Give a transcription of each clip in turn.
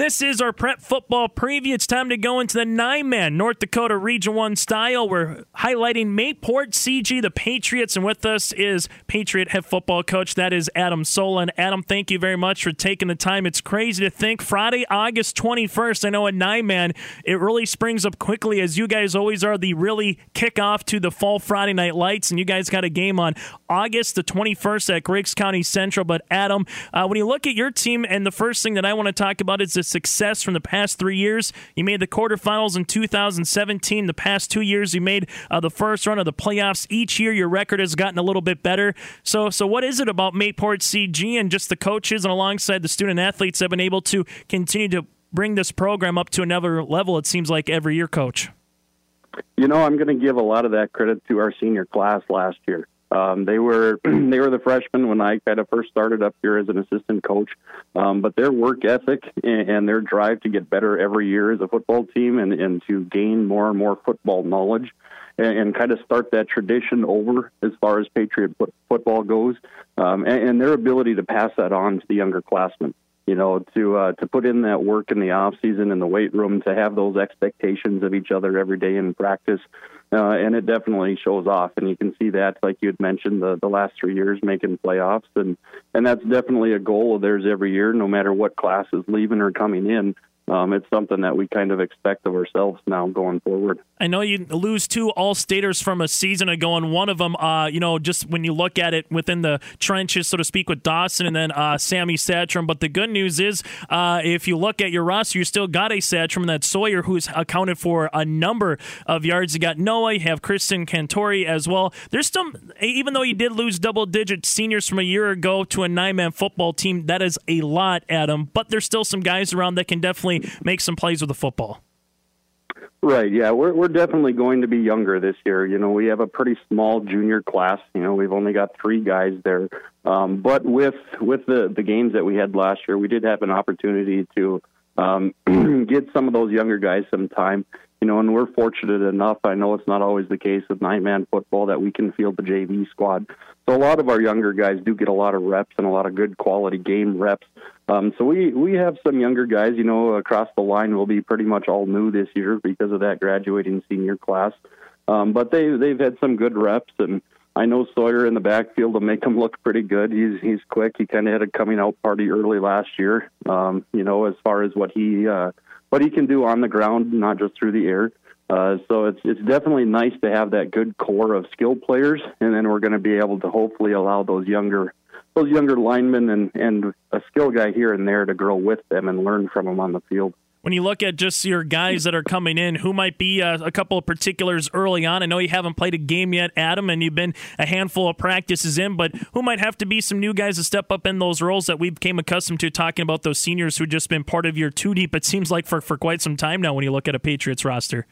This is our prep football preview. It's time to go into the nine man North Dakota Region 1 style. We're highlighting Mayport CG, the Patriots, and with us is Patriot head football coach. That is Adam Solon. Adam, thank you very much for taking the time. It's crazy to think Friday, August 21st. I know a nine man, it really springs up quickly as you guys always are the really kickoff to the fall Friday night lights, and you guys got a game on August the 21st at Griggs County Central. But Adam, uh, when you look at your team, and the first thing that I want to talk about is the success from the past three years. You made the quarterfinals in 2017. The past two years, you made uh, the first run of the playoffs. Each year, your record has gotten a little bit better. So, so what is it about Mayport CG and just the coaches and alongside the student athletes have been able to continue to bring this program up to another level? It seems like every year, coach. You know, I'm going to give a lot of that credit to our senior class last year. Um, they were they were the freshmen when I kind of first started up here as an assistant coach. Um, but their work ethic and, and their drive to get better every year as a football team and, and to gain more and more football knowledge and, and kind of start that tradition over as far as Patriot football goes, um, and, and their ability to pass that on to the younger classmen you know, to uh, to put in that work in the off season in the weight room, to have those expectations of each other every day in practice, uh, and it definitely shows off. And you can see that, like you had mentioned, the the last three years making playoffs, and and that's definitely a goal of theirs every year, no matter what class is leaving or coming in um, it's something that we kind of expect of ourselves now going forward. I know you lose two All Staters from a season ago, and one of them, uh, you know, just when you look at it within the trenches, so to speak, with Dawson and then uh, Sammy Satcham. But the good news is, uh, if you look at your roster, you still got a Satcham and that Sawyer, who's accounted for a number of yards. You got Noah, you have Kristen Cantori as well. There's still, even though you did lose double digit seniors from a year ago to a nine man football team, that is a lot, Adam. But there's still some guys around that can definitely make some plays with the football. Right. Yeah, we're we're definitely going to be younger this year. You know, we have a pretty small junior class. You know, we've only got three guys there. Um, but with with the the games that we had last year, we did have an opportunity to um, get some of those younger guys some time. You know, and we're fortunate enough. I know it's not always the case with nine man football that we can field the JV squad. So a lot of our younger guys do get a lot of reps and a lot of good quality game reps. Um, so we we have some younger guys. You know, across the line will be pretty much all new this year because of that graduating senior class. Um, but they they've had some good reps and. I know Sawyer in the backfield will make him look pretty good. He's he's quick. He kind of had a coming out party early last year. Um, you know, as far as what he uh, what he can do on the ground, not just through the air. Uh, so it's it's definitely nice to have that good core of skilled players, and then we're going to be able to hopefully allow those younger those younger linemen and and a skill guy here and there to grow with them and learn from them on the field when you look at just your guys that are coming in, who might be a, uh, a, couple of particulars early on? I know you haven't played a game yet, Adam, and you've been a handful of practices in, but who might have to be some new guys to step up in those roles that we've came accustomed to talking about those seniors who just been part of your two deep, it seems like for, for quite some time now when you look at a Patriots roster?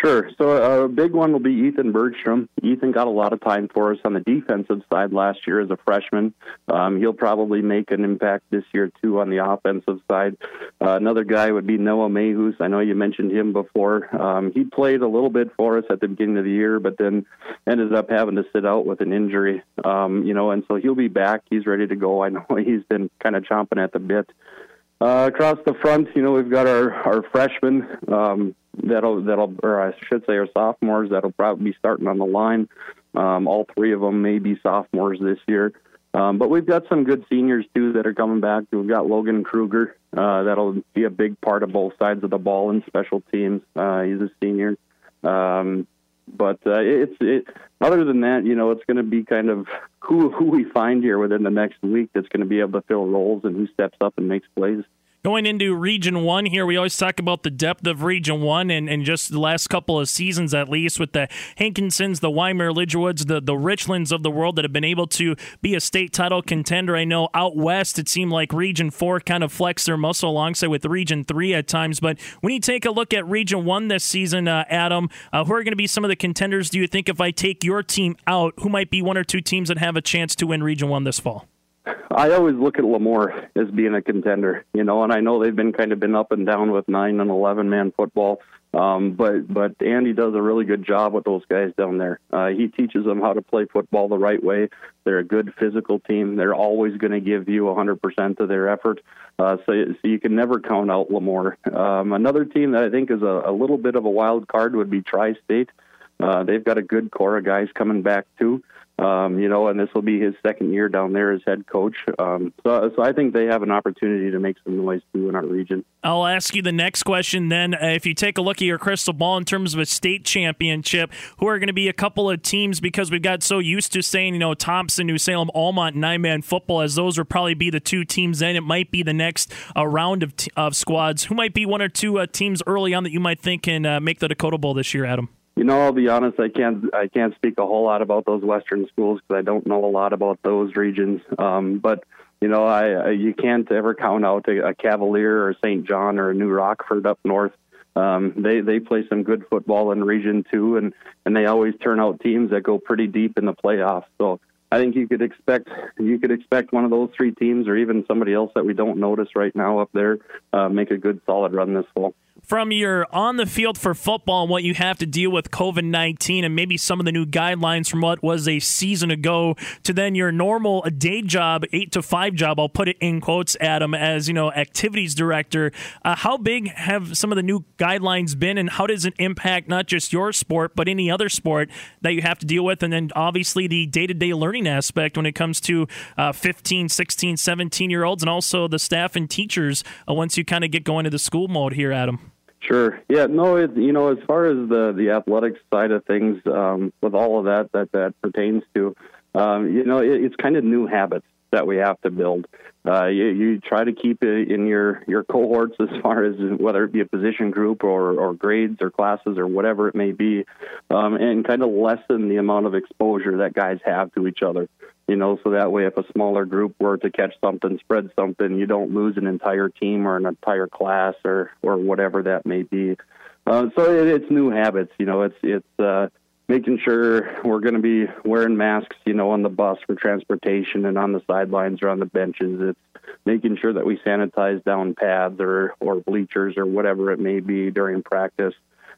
Sure. So a big one will be Ethan Bergstrom. Ethan got a lot of time for us on the defensive side last year as a freshman. Um, he'll probably make an impact this year too on the offensive side. Uh, another guy would be Noah Mayhus. I know you mentioned him before. Um, he played a little bit for us at the beginning of the year, but then ended up having to sit out with an injury. Um, you know, and so he'll be back. He's ready to go. I know he's been kind of chomping at the bit. Uh, across the front, you know, we've got our our freshmen. Um, that'll that'll or I should say are sophomores that'll probably be starting on the line. Um, all three of them may be sophomores this year. Um, but we've got some good seniors too that are coming back. We've got Logan Kruger. Uh, that'll be a big part of both sides of the ball in special teams. Uh, he's a senior. Um, but uh, it's it. Other than that, you know, it's going to be kind of who who we find here within the next week that's going to be able to fill roles and who steps up and makes plays. Going into Region 1 here, we always talk about the depth of Region 1 and, and just the last couple of seasons at least with the Hankinsons, the Wyndmere Lidgerwoods, the, the Richlands of the world that have been able to be a state title contender. I know out west it seemed like Region 4 kind of flexed their muscle alongside with Region 3 at times. But when you take a look at Region 1 this season, uh, Adam, uh, who are going to be some of the contenders, do you think if I take your team out, who might be one or two teams that have a chance to win Region 1 this fall? I always look at LaMoure as being a contender, you know, and I know they've been kind of been up and down with nine and eleven man football. Um, but but Andy does a really good job with those guys down there. Uh, he teaches them how to play football the right way. They're a good physical team. They're always going to give you 100% of their effort. Uh, so, so you can never count out LaMoure. Um, another team that I think is a, a little bit of a wild card would be Tri State. Uh, they've got a good core of guys coming back too. Um, you know, and this will be his second year down there as head coach. Um, so, so I think they have an opportunity to make some noise too in our region. I'll ask you the next question then. Uh, if you take a look at your crystal ball in terms of a state championship, who are going to be a couple of teams because we've got so used to saying, you know, Thompson, New Salem, Almont, nine man football, as those will probably be the two teams then. It might be the next uh, round of, t- of squads. Who might be one or two uh, teams early on that you might think can uh, make the Dakota Bowl this year, Adam? You know, I'll be honest. I can't. I can't speak a whole lot about those Western schools because I don't know a lot about those regions. Um, but you know, I, I you can't ever count out a, a Cavalier or St. John or a New Rockford up north. Um, they they play some good football in region two, and and they always turn out teams that go pretty deep in the playoffs. So I think you could expect you could expect one of those three teams, or even somebody else that we don't notice right now up there, uh, make a good solid run this fall from your on the field for football and what you have to deal with COVID 19 and maybe some of the new guidelines from what was a season ago to then your normal day job, eight to five job, I'll put it in quotes, Adam, as you know, activities director. Uh, how big have some of the new guidelines been and how does it impact not just your sport, but any other sport that you have to deal with? And then obviously the day to day learning aspect when it comes to uh, 15, 16, 17 year olds and also the staff and teachers uh, once you kind of get going to the school mode here, Adam. Sure. Yeah. No. It, you know, as far as the the athletics side of things, um, with all of that that that pertains to, um, you know, it, it's kind of new habits that we have to build. Uh, you, you try to keep it in your your cohorts as far as whether it be a position group or or grades or classes or whatever it may be, um, and kind of lessen the amount of exposure that guys have to each other you know, so that way if a smaller group were to catch something, spread something, you don't lose an entire team or an entire class or or whatever that may be. Uh, so it, it's new habits, you know. It's it's uh, making sure we're going to be wearing masks, you know, on the bus for transportation and on the sidelines or on the benches. It's making sure that we sanitize down pads or or bleachers or whatever it may be during practice.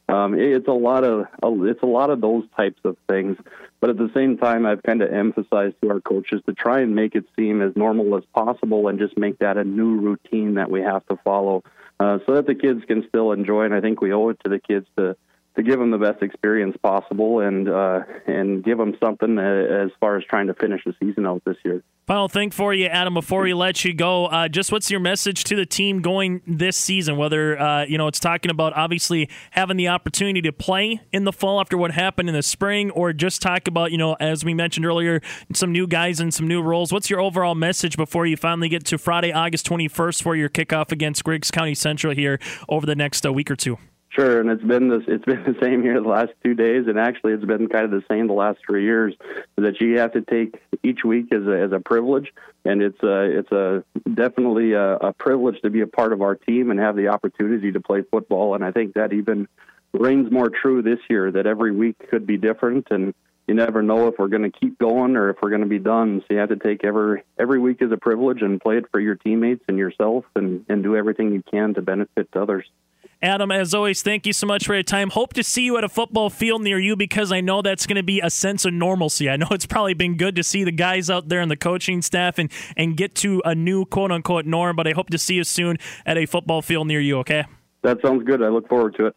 Um, it's a lot of it's a lot of those types of things. But at the same time, I've kind of emphasized to our coaches to try and make it seem as normal as possible and just make that a new routine that we have to follow, uh, so that the kids can still enjoy. And I think we owe it to the kids to to give them the best experience possible and uh, and give them something uh, as far as trying to finish the season out this year. Final thing for you, Adam, before we let you go, uh, just what's your message to the team going this season? Whether uh, you know it's talking about obviously having the opportunity to play in the fall after what happened in the spring, or just talk about you know as we mentioned earlier, some new guys and some new roles. What's your overall message before you finally get to Friday, August twenty first, for your kickoff against Griggs County Central here over the next uh, week or two? Sure, and it's been this. It's been the same here the last two days, and actually, it's been kind of the same the last three years. That you have to take each week as a as a privilege, and it's a it's a definitely a, a privilege to be a part of our team and have the opportunity to play football. And I think that even reigns more true this year. That every week could be different, and you never know if we're going to keep going or if we're going to be done. So you have to take every every week as a privilege and play it for your teammates and yourself, and and do everything you can to benefit others. Adam, as always, thank you so much for your time. Hope to see you at a football field near you because I know that's going to be a sense of normalcy. I know it's probably been good to see the guys out there and the coaching staff and, and get to a new quote unquote norm, but I hope to see you soon at a football field near you, okay? That sounds good. I look forward to it.